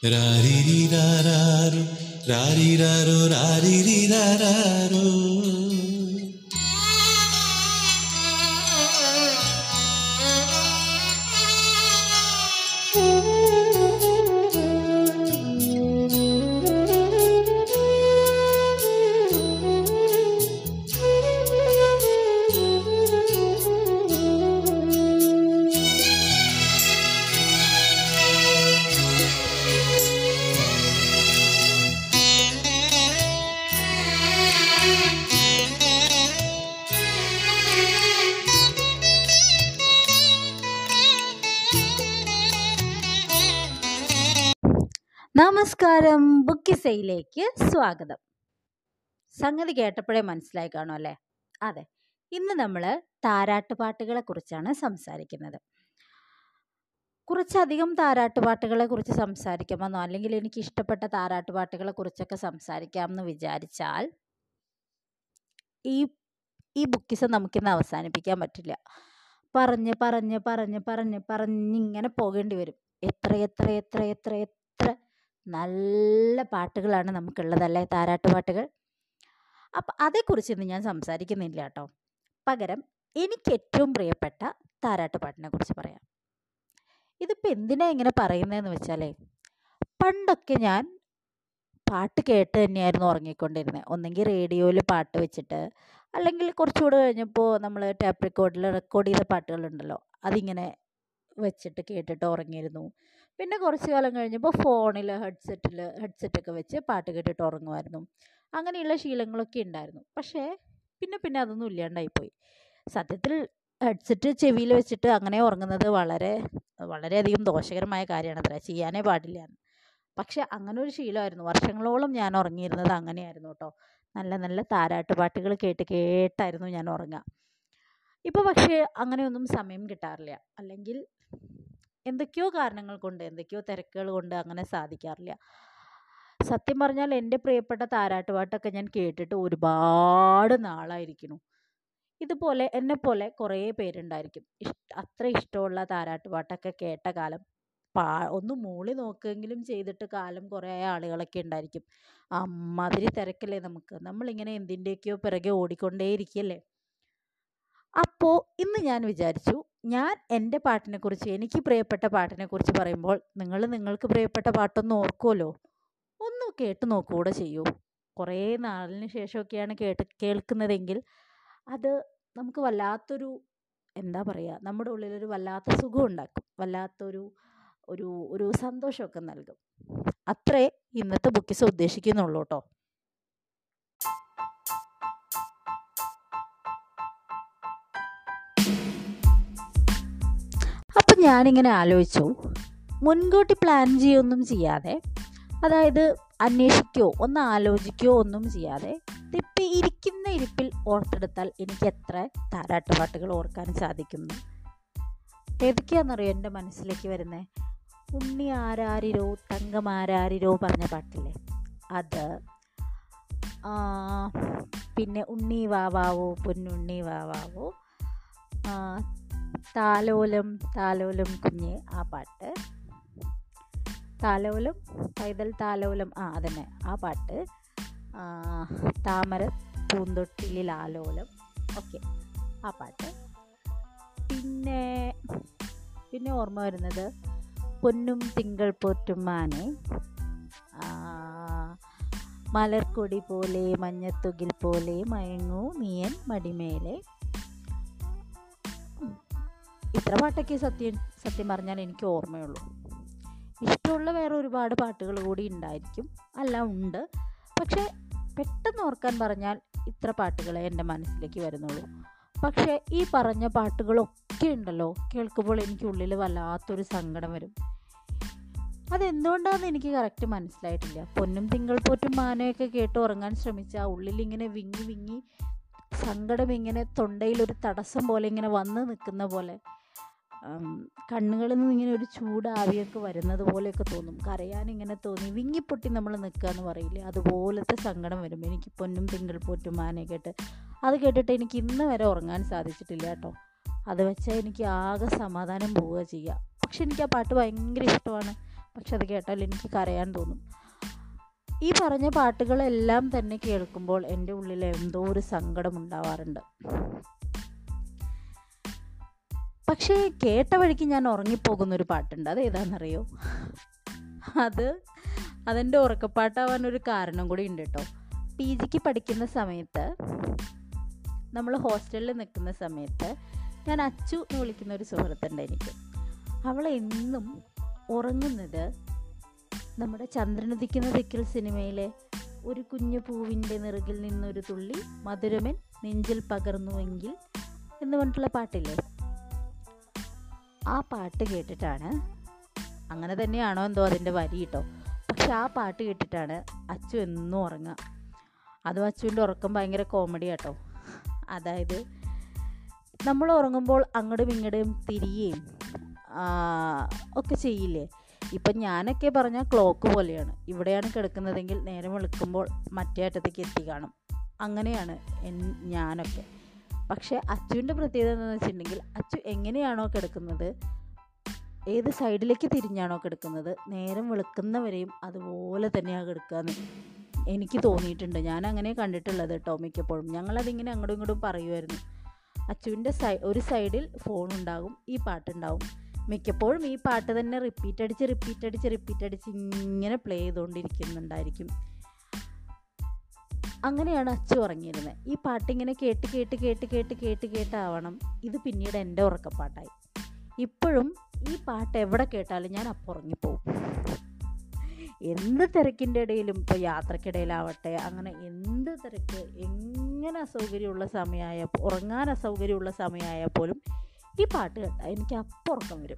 Ra-ri-ri-ra-ra-ro, ra-ri-ra-ro, ra-ri-ri-ra-ra-ro. നമസ്കാരം ബുക്കിസയിലേക്ക് സ്വാഗതം. സംഗതി കേട്ടപ്പോഴേ മനസ്സിലായി കാണും അല്ലേ? അതെ ഇന്ന് നമ്മൾ താരാട്ടുപാട്ടുകളെ കുറിച്ചാണ് സംസാരിക്കുന്നത്. കുറച്ചധികം താരാട്ടുപാട്ടുകളെ കുറിച്ച് സംസാരിക്കാമെന്നോ അല്ലെങ്കിൽ എനിക്ക് ഇഷ്ടപ്പെട്ട താരാട്ടുപാട്ടുകളെ കുറിച്ചൊക്കെ സംസാരിക്കാമെന്ന് വിചാരിച്ചാൽ ഈ ഈ ബുക്കിസം നമുക്കിന്ന് അവസാനിപ്പിക്കാൻ പറ്റില്ല. പറഞ്ഞ് പറഞ്ഞ് പറഞ്ഞ് പറഞ്ഞ് പറഞ്ഞിങ്ങനെ പോകേണ്ടി വരും. എത്ര എത്ര എത്ര എത്ര എത്ര നല്ല പാട്ടുകളാണ് നമുക്കുള്ളതല്ലേ താരാട്ടുപാട്ടുകൾ അപ്പം അതേക്കുറിച്ച് ഇന്ന് ഞാൻ സംസാരിക്കുന്നില്ല കേട്ടോ. പകരം എനിക്ക് ഏറ്റവും പ്രിയപ്പെട്ട താരാട്ട് പാട്ടിനെ കുറിച്ച് പറയാം. ഇതിപ്പോൾ എന്തിനാ ഇങ്ങനെ പറയുന്നതെന്ന് വെച്ചാലേ പണ്ടൊക്കെ ഞാൻ പാട്ട് കേട്ട് തന്നെയായിരുന്നു ഉറങ്ങിക്കൊണ്ടിരുന്നത് ഒന്നെങ്കിൽ റേഡിയോയിൽ പാട്ട് വെച്ചിട്ട് അല്ലെങ്കിൽ കുറച്ചുകൂടെ കഴിഞ്ഞപ്പോൾ നമ്മൾ ടാപ്പ് റെക്കോർഡിൽ റെക്കോർഡ് ചെയ്ത പാട്ടുകളുണ്ടല്ലോ അതിങ്ങനെ വെച്ചിട്ട് കേട്ടിട്ട് ഉറങ്ങിയിരുന്നു. പിന്നെ കുറച്ച് കാലം കഴിഞ്ഞപ്പോൾ ഫോണിൽ ഹെഡ്സെറ്റിൽ ഹെഡ്സെറ്റൊക്കെ വെച്ച് പാട്ട് കേട്ടിട്ട് ഉറങ്ങുമായിരുന്നു. അങ്ങനെയുള്ള ശീലങ്ങളൊക്കെ ഉണ്ടായിരുന്നു. പക്ഷേ പിന്നെ പിന്നെ അതൊന്നും ഇല്ലാണ്ടായിപ്പോയി സത്യത്തിൽ ഹെഡ്സെറ്റ് ചെവിയിൽ വെച്ചിട്ട് അങ്ങനെ ഉറങ്ങുന്നത് വളരെ വളരെയധികം ദോഷകരമായ കാര്യമാണ്. അത്ര ചെയ്യാനേ പാടില്ല പക്ഷെ അങ്ങനെ ഒരു ശീലമായിരുന്നു. വർഷങ്ങളോളം ഞാൻ ഉറങ്ങിയിരുന്നത് അങ്ങനെയായിരുന്നു കേട്ടോ. നല്ല നല്ല താരാട്ട് പാട്ടുകൾ കേട്ട് കേട്ടായിരുന്നു ഞാൻ ഉറങ്ങുക. ഇപ്പോൾ പക്ഷേ അങ്ങനെയൊന്നും സമയം കിട്ടാറില്ല. അല്ലെങ്കിൽ എന്തൊക്കെയോ കാരണങ്ങൾ കൊണ്ട് എന്തൊക്കെയോ തിരക്കുകൾ കൊണ്ട് അങ്ങനെ സാധിക്കാറില്ല. സത്യം പറഞ്ഞാൽ എന്റെ പ്രിയപ്പെട്ട താരാട്ടുപാട്ടൊക്കെ ഞാൻ കേട്ടിട്ട് ഒരുപാട് നാളായിരിക്കുന്നു. ഇതുപോലെ എന്നെ പോലെ കുറേ പേരുണ്ടായിരിക്കും. ഇഷ്ട അത്ര ഇഷ്ടമുള്ള താരാട്ടുപാട്ടൊക്കെ കേട്ട കാലം പാ ഒന്ന് മൂളി നോക്കുകയെങ്കിലും ചെയ്തിട്ട് കാലം കുറേ ആളുകളൊക്കെ ഉണ്ടായിരിക്കും. അമ്മാതിരി തിരക്കല്ലേ നമുക്ക്. നമ്മളിങ്ങനെ എന്തിന്റെയൊക്കെയോ പിറകെ ഓടിക്കൊണ്ടേയിരിക്കല്ലേ അപ്പോൾ ഇന്ന് ഞാൻ വിചാരിച്ചു ഞാൻ എന്റെ പാട്ടിനെക്കുറിച്ച് എനിക്ക് പ്രിയപ്പെട്ട പാട്ടിനെക്കുറിച്ച് പറയുമ്പോൾ നിങ്ങൾ നിങ്ങൾക്ക് പ്രിയപ്പെട്ട പാട്ടൊന്ന് ഓർക്കുമല്ലോ ഒന്ന് കേട്ട് നോക്കുകൂടെ ചെയ്യൂ. കുറേ നാളിന് ശേഷമൊക്കെയാണ് കേട്ട് കേൾക്കുന്നതെങ്കിൽ അത് നമുക്ക് വല്ലാത്തൊരു എന്താ പറയുക നമ്മുടെ ഉള്ളിലൊരു വല്ലാത്ത സുഖം ഉണ്ടാക്കും. വല്ലാത്തൊരു ഒരു ഒരു സന്തോഷമൊക്കെ നൽകും. അത്രേ ഇന്നത്തെ ബുക്കിസ് ഉദ്ദേശിക്കുന്നുള്ളൂ കേട്ടോ. അപ്പം ഞാനിങ്ങനെ ആലോചിച്ചു. മുൻകൂട്ടി പ്ലാൻ ചെയ്യൊന്നും ചെയ്യാതെ അതായത് അന്വേഷിക്കുകയോ ഒന്ന് ആലോചിക്കുകയോ ഒന്നും ചെയ്യാതെ തിപ്പി ഇരിക്കുന്ന ഇരിപ്പിൽ ഓർത്തെടുത്താൽ എനിക്ക് എത്ര താരാട്ടുപാട്ടുകൾ ഓർക്കാൻ സാധിക്കുന്നു. ഏതൊക്കെയാണെന്നറിയോ എന്റെ മനസ്സിലേക്ക് വരുന്നത് ഉണ്ണി ആരാരിരോ തങ്കം ആരാരിരോ പറഞ്ഞ പാട്ടില്ലേ? അത് പിന്നെ ഉണ്ണി വാവാവോ പൊന്നുണ്ണി വാവാവോ താലോലം താലോലം കുഞ്ഞ് ആ പാട്ട്. താലോലം പൈതൽ താലോലം ആ അതന്നെ ആ പാട്ട്. താമര പൂന്തൊട്ടിലിൽ ആലോലം ഓക്കെ ആ പാട്ട്. പിന്നെ പിന്നെ ഓർമ്മ വരുന്നത് പൊന്നും തിങ്കൾ പോറ്റും മാനെ. മലർക്കൊടി പോലെ മഞ്ഞത്തുകിൽ പോലെ മയങ്ങൂ നീയൻ മടിമേലെ. ഇത്ര പാട്ടൊക്കെ സത്യം സത്യം പറഞ്ഞാൽ എനിക്ക് ഓർമ്മയുള്ളൂ. ഇഷ്ടമുള്ള വേറെ ഒരുപാട് പാട്ടുകൾ കൂടി ഉണ്ടായിരിക്കും. അല്ല ഉണ്ട്. പക്ഷേ പെട്ടെന്ന് ഓർക്കാൻ പറഞ്ഞാൽ ഇത്ര പാട്ടുകളെ എന്റെ മനസ്സിലേക്ക് വരുന്നുള്ളൂ. പക്ഷേ ഈ പറഞ്ഞ പാട്ടുകളൊക്കെ ഉണ്ടല്ലോ കേൾക്കുമ്പോൾ എനിക്ക് ഉള്ളിൽ വല്ലാത്തൊരു സങ്കടം വരും. അതെന്തുകൊണ്ടാണെന്ന് എനിക്ക് കറക്റ്റ് മനസ്സിലായിട്ടില്ല. പൊന്നും തിങ്കൾ പോറ്റും മാനയൊക്കെ കേട്ട് ഉറങ്ങാൻ ശ്രമിച്ച ഉള്ളിൽ ഇങ്ങനെ വിങ്ങി വിങ്ങി സങ്കടം ഇങ്ങനെ തൊണ്ടയിൽ ഒരു തടസ്സം പോലെ ഇങ്ങനെ വന്ന് നിൽക്കുന്ന പോലെ കണ്ണുകളിൽ നിന്ന് ഇങ്ങനെ ഒരു ചൂട് ആവിയൊക്കെ വരുന്നത് പോലെയൊക്കെ തോന്നും. കരയാൻ ഇങ്ങനെ തോന്നി. വിങ്ങിപ്പൊട്ടി നമ്മൾ നിൽക്കുക എന്ന് പറയില്ലേ? അതുപോലത്തെ സങ്കടം വരും എനിക്ക് പൊന്നും തിങ്കൾ പോറ്റും മാനെ കേട്ട് അത് കേട്ടിട്ട് എനിക്ക് ഇന്ന് വരെ ഉറങ്ങാൻ സാധിച്ചിട്ടില്ല കേട്ടോ. അത് വെച്ചാൽ എനിക്ക് ആകെ സമാധാനം പോവുക ചെയ്യുക പക്ഷെ എനിക്ക് ആ പാട്ട് ഭയങ്കര ഇഷ്ടമാണ്. പക്ഷെ അത് കേട്ടാൽ എനിക്ക് കരയാൻ തോന്നും. ഈ പറഞ്ഞ പാട്ടുകളെല്ലാം തന്നെ കേൾക്കുമ്പോൾ എന്റെ ഉള്ളിൽ എന്തോ ഒരു സങ്കടം ഉണ്ടാവാറുണ്ട്. പക്ഷേ കേട്ട വഴിക്ക് ഞാൻ ഉറങ്ങിപ്പോകുന്നൊരു പാട്ടുണ്ട്. അത് ഏതാണെന്നറിയോ? അത് അതെന്റെ ഉറക്കപ്പാട്ടാവാൻ ഒരു കാരണം കൂടി ഉണ്ട് കേട്ടോ. പി ജിക്ക് പഠിക്കുന്ന സമയത്ത് നമ്മൾ ഹോസ്റ്റലിൽ നിൽക്കുന്ന സമയത്ത് ഞാൻ അച്ചു എന്ന് വിളിക്കുന്ന ഒരു സുഹൃത്തുണ്ട് എനിക്ക്. അവൾ എന്നും ഉറങ്ങുന്നത് നമ്മുടെ ചന്ദ്രനുദിക്കുന്ന ദിക്കിൽ സിനിമയിലെ ഒരു കുഞ്ഞു പൂവിന്റെ നിറകിൽ നിന്നൊരു തുള്ളി മധുരമൻ നെഞ്ചിൽ പകർന്നുവെങ്കിൽ എന്ന് പറഞ്ഞിട്ടുള്ള പാട്ടില്ലേ? ആ പാട്ട് കേട്ടിട്ടാണ് അങ്ങനെ തന്നെയാണോ എന്തോ അതിന്റെ വരി കേട്ടോ. പക്ഷെ ആ പാട്ട് കേട്ടിട്ടാണ് അച്ചു എന്നും ഉറങ്ങുക. അതും അച്ചുവിന്റെ ഉറക്കം ഭയങ്കര കോമഡി കേട്ടോ അതായത് നമ്മൾ ഉറങ്ങുമ്പോൾ അങ്ങോട്ടും ഇങ്ങോട്ടും തിരിയുകയും ഒക്കെ ചെയ്യില്ലേ? ഇപ്പം ഞാനൊക്കെ പറഞ്ഞാൽ ക്ലോക്ക് പോലെയാണ്. ഇവിടെയാണ് കിടക്കുന്നതെങ്കിൽ നേരം വെളുക്കുമ്പോൾ മറ്റേ അറ്റത്തേക്ക് എത്തി കാണും. അങ്ങനെയാണ് ഞാനൊക്കെ. പക്ഷേ അച്ചുവിന്റെ പ്രത്യേകത എന്ന് വെച്ചിട്ടുണ്ടെങ്കിൽ അച്ചു എങ്ങനെയാണോ കിടക്കുന്നത് ഏത് സൈഡിലേക്ക് തിരിഞ്ഞാണോ കിടക്കുന്നത് നേരം വെളുക്കുന്നവരെയും അതുപോലെ തന്നെയാണ് കിടക്കുകയെന്ന് എനിക്ക് തോന്നിയിട്ടുണ്ട്. ഞാൻ അങ്ങനെ കണ്ടിട്ടുള്ളത് കേട്ടോ മിക്കപ്പോഴും. ഞങ്ങളതിങ്ങനെ അങ്ങോട്ടും ഇങ്ങോട്ടും പറയുമായിരുന്നു. അച്ചുവിന്റെ സൈ ഒരു സൈഡിൽ ഫോൺ ഉണ്ടാകും ഈ പാട്ടുണ്ടാവും മിക്കപ്പോഴും ഈ പാട്ട് തന്നെ റിപ്പീറ്റ് അടിച്ച് റിപ്പീറ്റ് അടിച്ച് റിപ്പീറ്റ് അടിച്ച് ഇങ്ങനെ പ്ലേ ചെയ്തുകൊണ്ടിരിക്കുന്നുണ്ടായിരിക്കും അങ്ങനെയാണ് അച്ചു ഉറങ്ങിയിരുന്നത് ഈ പാട്ടിങ്ങനെ കേട്ട് കേട്ട് കേട്ട് കേട്ട് കേട്ട് കേട്ടാവണം. ഇത് പിന്നീട് എന്റെ ഉറക്കപ്പാട്ടായി. ഇപ്പോഴും ഈ പാട്ട് എവിടെ കേട്ടാലും ഞാൻ അപ്പം ഉറങ്ങിപ്പോവും. എന്ത് തിരക്കിന്റെ ഇടയിലും ഇപ്പോൾ യാത്രക്കിടയിലാവട്ടെ അങ്ങനെ എന്ത് തിരക്ക് എങ്ങനെ അസൗകര്യമുള്ള സമയമായ ഉറങ്ങാൻ അസൗകര്യമുള്ള സമയമായാൽ പോലും ഈ പാട്ട് കേട്ടാൽ എനിക്ക് അപ്പം വരും.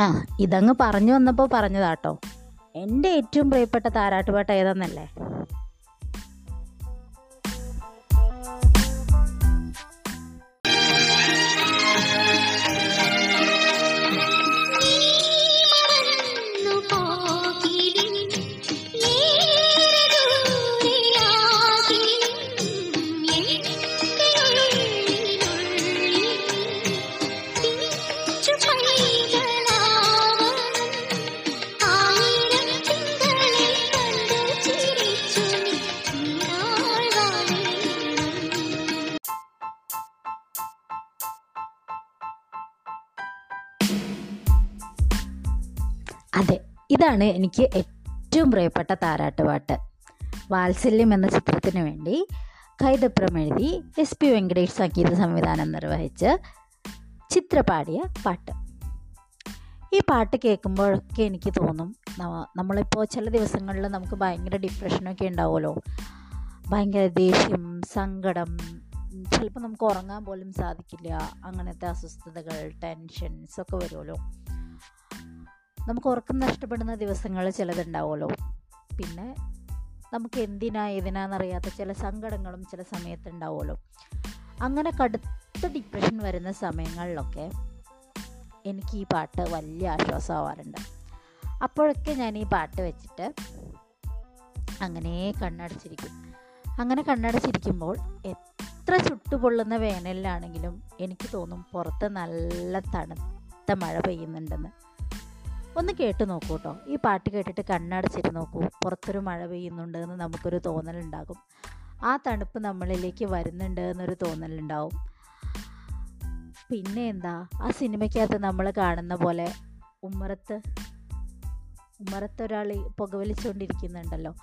ആ ഇതങ്ങ് പറഞ്ഞു വന്നപ്പോൾ പറഞ്ഞതാട്ടോ. എന്റെ ഏറ്റവും പ്രിയപ്പെട്ട താരാട്ടുപാട്ട് ഏതാന്നല്ലേ? അതെ ഇതാണ് എനിക്ക് ഏറ്റവും പ്രിയപ്പെട്ട താരാട്ടുപാട്ട് വാത്സല്യം എന്ന ചിത്രത്തിന് വേണ്ടി കൈതപ്രം എഴുതി എസ് പി വെങ്കടേഷ് സംഗീത സംവിധാനം നിർവഹിച്ച് ചിത്രപാടിയ പാട്ട്. ഈ പാട്ട് കേൾക്കുമ്പോഴൊക്കെ എനിക്ക് തോന്നും നമ്മളിപ്പോൾ ചില ദിവസങ്ങളിൽ നമുക്ക് ഭയങ്കര ഡിപ്രഷനൊക്കെ ഉണ്ടാവുമല്ലോ. ഭയങ്കര ദേഷ്യം സങ്കടം ചിലപ്പോൾ നമുക്ക് ഉറങ്ങാൻ പോലും സാധിക്കില്ല. അങ്ങനത്തെ അസ്വസ്ഥതകൾ ടെൻഷൻസ് ഒക്കെ വരുമല്ലോ. നമുക്ക് ഉറക്കം നഷ്ടപ്പെടുന്ന ദിവസങ്ങൾ ചിലതുണ്ടാവുമല്ലോ. പിന്നെ നമുക്ക് എന്തിനാ ഏതിനാന്നറിയാത്ത ചില സങ്കടങ്ങളും ചില സമയത്ത് ഉണ്ടാവുമല്ലോ. അങ്ങനെ കടുത്ത ഡിപ്രഷൻ വരുന്ന സമയങ്ങളിലൊക്കെ എനിക്ക് ഈ പാട്ട് വലിയ ആശ്വാസമാവാറുണ്ട്. അപ്പോഴൊക്കെ ഞാൻ ഈ പാട്ട് വെച്ചിട്ട് അങ്ങനെ കണ്ണടച്ചിരിക്കും. അങ്ങനെ കണ്ണടച്ചിരിക്കുമ്പോൾ എത്ര ചുട്ടുപൊള്ളുന്ന വേനലിലാണെങ്കിലും എനിക്ക് തോന്നും പുറത്ത് നല്ല തണുത്ത മഴ പെയ്യുന്നുണ്ടെന്ന്. ഒന്ന് കേട്ട് നോക്കൂ കേട്ടോ ഈ പാട്ട് കേട്ടിട്ട് കണ്ണടച്ചിട്ട് നോക്കൂ. പുറത്തൊരു മഴ പെയ്യുന്നുണ്ട് എന്ന് നമുക്കൊരു തോന്നലുണ്ടാകും. ആ തണുപ്പ് നമ്മളിലേക്ക് വരുന്നുണ്ട് എന്നൊരു തോന്നലുണ്ടാവും. പിന്നെ എന്താ? ആ സിനിമയ്ക്കകത്ത് നമ്മൾ കാണുന്ന പോലെ ഉമ്മറത്ത് ഉമ്മറത്ത് ഒരാൾ പുകവലിച്ചുകൊണ്ടിരിക്കുന്നുണ്ടല്ലോ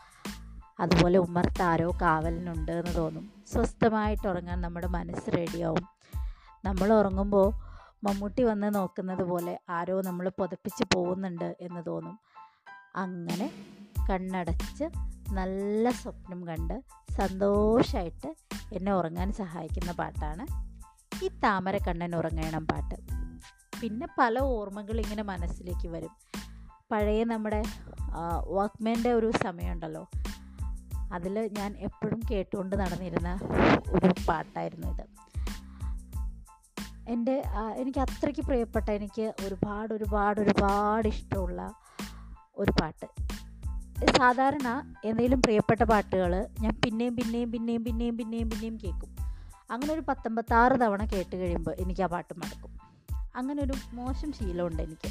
അതുപോലെ ഉമ്മറത്ത് ആരോ കാവലിനുണ്ട് എന്ന് തോന്നും. സ്വസ്ഥമായിട്ട് ഉറങ്ങാൻ നമ്മുടെ മനസ്സ് റെഡിയാവും നമ്മൾ ഉറങ്ങുമ്പോൾ മമ്മൂട്ടി വന്ന് നോക്കുന്നത് പോലെ ആരോ നമ്മൾ പുതപ്പിച്ച് പോകുന്നുണ്ട് എന്ന് തോന്നും. അങ്ങനെ കണ്ണടച്ച് നല്ല സ്വപ്നം കണ്ട് സന്തോഷമായിട്ട് എന്നെ ഉറങ്ങാൻ സഹായിക്കുന്ന പാട്ടാണ് ഈ താമര കണ്ണൻ ഉറങ്ങണം പാട്ട്. പിന്നെ പല ഓർമ്മകൾ ഇങ്ങനെ മനസ്സിലേക്ക് വരും. പഴയ നമ്മുടെ വാക്ക്മാന്റെ ഒരു സമയമുണ്ടല്ലോ. അതിൽ ഞാൻ എപ്പോഴും കേട്ടുകൊണ്ട് നടന്നിരുന്ന ഒരു പാട്ടായിരുന്നു ഇത്. എന്റെ എനിക്ക് അത്രയ്ക്ക് പ്രിയപ്പെട്ട എനിക്ക് ഒരുപാട് ഒരുപാട് ഒരുപാട് ഇഷ്ടമുള്ള ഒരു പാട്ട്. സാധാരണ എന്തെങ്കിലും പ്രിയപ്പെട്ട പാട്ടുകൾ ഞാൻ പിന്നെയും പിന്നെയും പിന്നെയും പിന്നെയും പിന്നെയും പിന്നെയും കേൾക്കും. അങ്ങനെ ഒരു പത്തൊമ്പത്താറ് തവണ കേട്ട് കഴിയുമ്പോൾ എനിക്ക് ആ പാട്ട് മടക്കും. അങ്ങനെ ഒരു മോശം ശീലമുണ്ട് എനിക്ക്.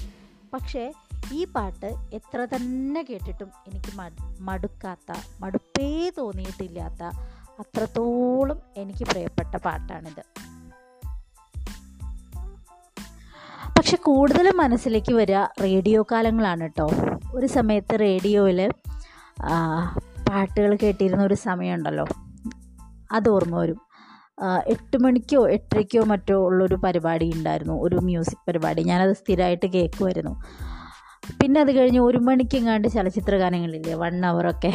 പക്ഷേ ഈ പാട്ട് എത്ര തന്നെ കേട്ടിട്ടും എനിക്ക് മടുക്കാത്ത മടുപ്പേ തോന്നിയിട്ടില്ലാത്ത അത്രത്തോളം എനിക്ക് പ്രിയപ്പെട്ട പാട്ടാണിത്. പക്ഷെ കൂടുതലും മനസ്സിലേക്ക് വരിക റേഡിയോ കാലങ്ങളാണ് കേട്ടോ ഒരു സമയത്ത് റേഡിയോയിൽ പാട്ടുകൾ കേട്ടിരുന്ന ഒരു സമയമുണ്ടല്ലോ. അത് ഓർമ്മ വരും. എട്ട് മണിക്കോ എട്ടരയ്ക്കോ മറ്റോ ഉള്ളൊരു പരിപാടി ഉണ്ടായിരുന്നു. ഒരു മ്യൂസിക് പരിപാടി. ഞാനത് സ്ഥിരമായിട്ട് കേൾക്കുമായിരുന്നു പിന്നെ അത് കഴിഞ്ഞ് ഒരു മണിക്കെങ്ങാണ്ട് ചലച്ചിത്ര ഗാനങ്ങളില്ലേ വൺ അവറൊക്കെ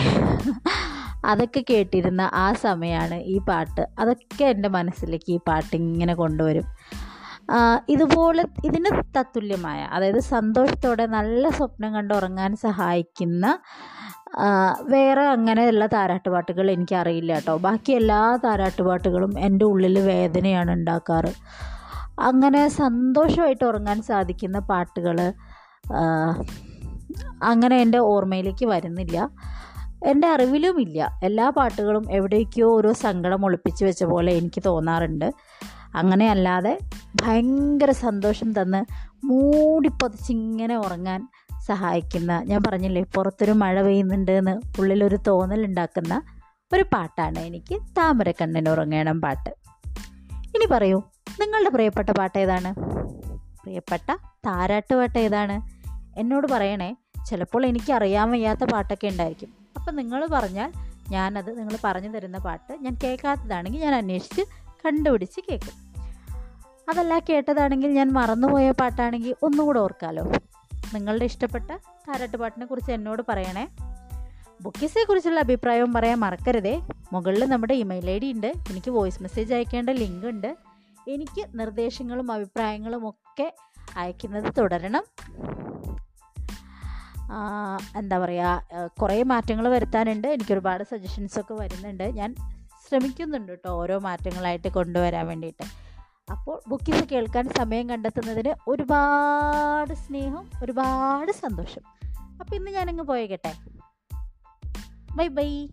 അതൊക്കെ കേട്ടിരുന്ന ആ സമയമാണ് ഈ പാട്ട്. അതൊക്കെ എന്റെ മനസ്സിലേക്ക് ഈ പാട്ട് ഇങ്ങനെ കൊണ്ടുവരും. ഇതുപോലെ ഇതിന് തത്തുല്യമായ അതായത് സന്തോഷത്തോടെ നല്ല സ്വപ്നം കണ്ട് ഉറങ്ങാൻ സഹായിക്കുന്ന വേറെ അങ്ങനെയുള്ള താരാട്ടുപാട്ടുകൾ എനിക്കറിയില്ല കേട്ടോ. ബാക്കി എല്ലാ താരാട്ടുപാട്ടുകളും എന്റെ ഉള്ളിൽ വേദനയാണ് ഉണ്ടാക്കാറ്. അങ്ങനെ സന്തോഷമായിട്ട് ഉറങ്ങാൻ സാധിക്കുന്ന പാട്ടുകൾ അങ്ങനെ എന്റെ ഓർമ്മയിലേക്ക് വരുന്നില്ല. എന്റെ അറിവിലുമില്ല. എല്ലാ പാട്ടുകളും എവിടേക്കോ ഓരോ സങ്കടം ഒളിപ്പിച്ച് വെച്ച പോലെ എനിക്ക് തോന്നാറുണ്ട്. അങ്ങനെ അല്ലാതെ ഭയങ്കര സന്തോഷം തന്ന് മൂടിപ്പൊതിച്ചിങ്ങനെ ഉറങ്ങാൻ സഹായിക്കുന്ന ഞാൻ പറഞ്ഞില്ലേ പുറത്തൊരു മഴ പെയ്യുന്നുണ്ട് എന്ന് ഉള്ളിലൊരു തോന്നലുണ്ടാക്കുന്ന ഒരു പാട്ടാണ് എനിക്ക് താമരക്കണ്ണൻ ഉറങ്ങണം പാട്ട്. ഇനി പറയൂ നിങ്ങളുടെ പ്രിയപ്പെട്ട പാട്ട് ഏതാണ്? പ്രിയപ്പെട്ട താരാട്ട് പാട്ട് ഏതാണ്? എന്നോട് പറയണേ ചിലപ്പോൾ എനിക്ക് അറിയാൻ വയ്യാത്ത പാട്ടൊക്കെ ഉണ്ടായിരിക്കും. അപ്പം നിങ്ങൾ പറഞ്ഞാൽ ഞാനത് നിങ്ങൾ പറഞ്ഞു തരുന്ന പാട്ട് ഞാൻ കേൾക്കാത്തതാണെങ്കിൽ ഞാൻ അന്വേഷിച്ച് കണ്ടുപിടിച്ച് കേൾക്കും. അതല്ല കേട്ടതാണെങ്കിൽ ഞാൻ മറന്നുപോയ പാട്ടാണെങ്കിൽ ഒന്നുകൂടെ ഓർക്കാലോ. നിങ്ങളുടെ ഇഷ്ടപ്പെട്ട താരാട്ട് പാട്ടിനെ കുറിച്ച് എന്നോട് പറയണേ. ബുക്കിസിനെ കുറിച്ചുള്ള അഭിപ്രായവും പറയാൻ മറക്കരുതേ. മുകളിൽ നമ്മുടെ ഇമെയിൽ ഐ ഡി ഉണ്ട്. എനിക്ക് വോയിസ് മെസ്സേജ് അയക്കേണ്ട ലിങ്ക് ഉണ്ട്. എനിക്ക് നിർദ്ദേശങ്ങളും അഭിപ്രായങ്ങളും ഒക്കെ അയക്കുന്നത് തുടരണം. എന്താ പറയുക കുറേ മാറ്റങ്ങൾ വരുത്താനുണ്ട്. എനിക്കൊരുപാട് സജഷൻസൊക്കെ വരുന്നുണ്ട്. ഞാൻ ശ്രമിക്കുന്നുണ്ട് കേട്ടോ ഓരോ മാറ്റങ്ങളായിട്ട് കൊണ്ടുവരാൻ വേണ്ടിയിട്ട്. അപ്പോൾ ബുക്കിസ് കേൾക്കാൻ സമയം കണ്ടെത്തുന്നതിന് ഒരുപാട് സ്നേഹം ഒരുപാട് സന്തോഷം. അപ്പോൾ ഇന്ന് ഞാനങ്ങ് പോയേക്കട്ടെ. Bye bye.